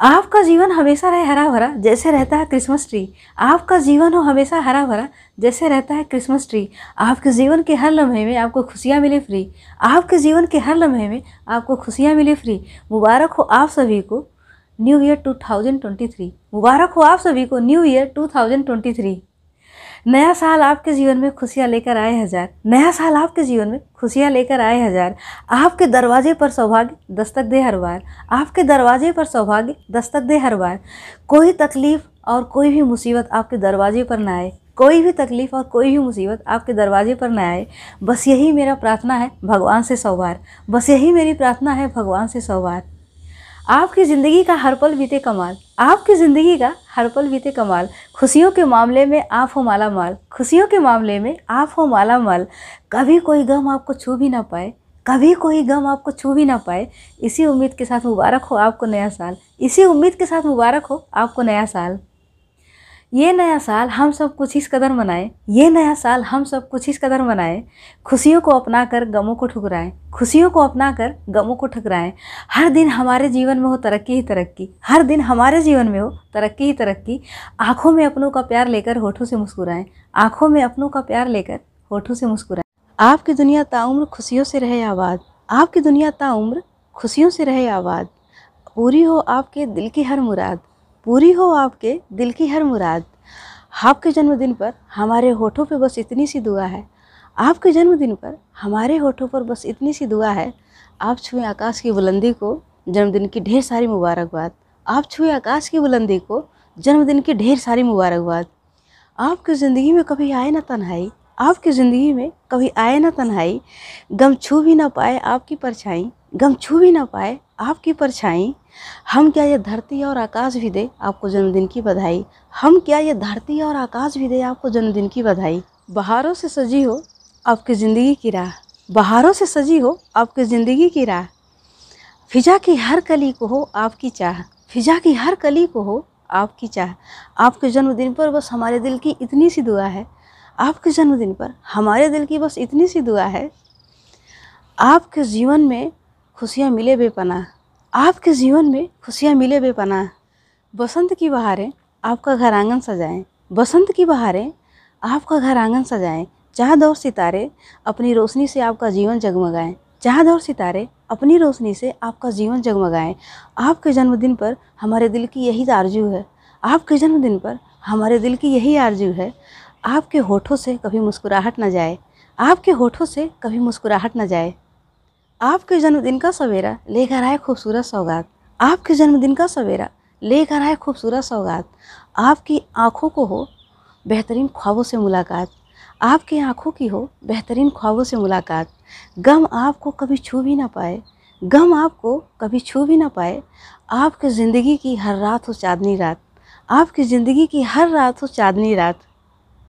आपका जीवन हमेशा रहे हरा भरा जैसे रहता है क्रिसमस ट्री आपका जीवन हो हमेशा हरा भरा जैसे रहता है क्रिसमस ट्री आपके जीवन के हर लम्हे में आपको खुशियाँ मिले फ्री आपके जीवन के हर लम्हे में आपको खुशियाँ मिले फ्री मुबारक हो आप सभी को न्यू ईयर 2023 मुबारक हो आप सभी को न्यू ईयर 2023 नया साल आपके जीवन में खुशियाँ लेकर आए हज़ार। नया साल आपके जीवन में खुशियाँ लेकर आए हज़ार। आपके दरवाजे पर सौभाग्य, दस्तक दे हर बार। आपके दरवाजे पर सौभाग्य, दस्तक दे हर बार। कोई तकलीफ़ और कोई भी मुसीबत आपके दरवाजे पर ना आए। कोई भी तकलीफ़ और कोई भी मुसीबत आपके दरवाजे पर ना आए। बस यही मेरा प्रार्थना है, भगवान से सौ बार बस यही मेरी प्रार्थना है, भगवान से सौ बार आपकी ज़िंदगी का हर पल बीते कमाल। आपकी ज़िंदगी का हर पल बीते कमाल। खुशियों के मामले में आप हो माला माल खुशियों के मामले में आप हो माला माल कभी कोई गम आपको छू भी ना पाए। कभी कोई गम आपको छू भी ना पाए। इसी उम्मीद के साथ मुबारक हो आपको नया साल। इसी उम्मीद के साथ मुबारक हो आपको नया साल। ये नया साल हम सब कुछ इस कदर मनाएँ। ये नया साल हम सब कुछ इस कदर मनाएँ। खुशियों को अपना कर गमों को ठुकराएँ। खुशियों को अपना कर गमों को ठुकराएँ। हर दिन हमारे जीवन में हो तरक्की ही तरक्की। हर दिन हमारे जीवन में हो तरक्की ही तरक्की। आँखों में अपनों का प्यार लेकर होठों से मुस्कुराएँ। आँखों में अपनों का प्यार लेकर होठों से मुस्कुराएँ। आपकी दुनिया ताउम्र खुशियों से रहे आबाद। आपकी दुनिया ताउम्र खुशियों से रहे आबाद। पूरी हो आपके दिल की हर मुराद। पूरी हो आपके दिल की हर मुराद। आपके जन्मदिन पर हमारे होठों पे बस इतनी सी दुआ है। आपके जन्मदिन पर हमारे होठों पर बस इतनी सी दुआ है। आप छुए आकाश की बुलंदी को, जन्मदिन की ढेर सारी मुबारकबाद। आप छुए आकाश की बुलंदी को, जन्मदिन की ढेर सारी मुबारकबाद। आपकी ज़िंदगी में कभी आए ना तन्हाई, आपकी ज़िंदगी में कभी आए ना तन्हाई। गम छू भी ना पाए आपकी परछाई। गम छू भी ना पाए, आपकी परछाई। हम क्या ये धरती और आकाश भी दे आपको जन्मदिन की बधाई? हम क्या ये धरती और आकाश भी दे आपको जन्मदिन की बधाई? बहारों से सजी हो आपकी ज़िंदगी की राह। बहारों से सजी हो आपकी ज़िंदगी की राह। फिजा की हर कली को हो आपकी चाह। फिजा की हर कली को हो आपकी चाह। आपके जन्मदिन पर बस हमारे दिल की इतनी सी दुआ है। आपके जन्मदिन पर हमारे दिल की बस इतनी सी दुआ है। आपके जीवन में खुशियाँ मिले बेपना। आपके जीवन में खुशियाँ मिले बेपना। बसंत की बहारें आपका घर आँगन सजाएँ। बसंत की बहारें आपका घर आँगन सजाएँ। चाँद और सितारे अपनी रोशनी से आपका जीवन जगमगाएँ। चाँद और सितारे अपनी रोशनी से आपका जीवन जगमगाएँ। आपके जन्मदिन पर हमारे दिल की यही आरज़ू है। आपके जन्मदिन पर हमारे दिल की यही आरज़ू है। आपके होठों से कभी मुस्कुराहट न जाए। आपके होठों से कभी मुस्कुराहट न जाए। आपके जन्मदिन का सवेरा, लेकर आए खूबसूरत सौगात। आपके जन्मदिन का सवेरा, लेकर आए खूबसूरत सौगात। आपकी आँखों को हो बेहतरीन ख्वाबों से मुलाकात। आपकी आँखों की हो बेहतरीन ख्वाबों से मुलाकात। गम आपको कभी छू भी ना पाए। गम आपको कभी छू भी ना पाए। आपके ज़िंदगी की हर रात हो चाँदनी रात। आपकी ज़िंदगी की हर रात हो चाँदनी रात।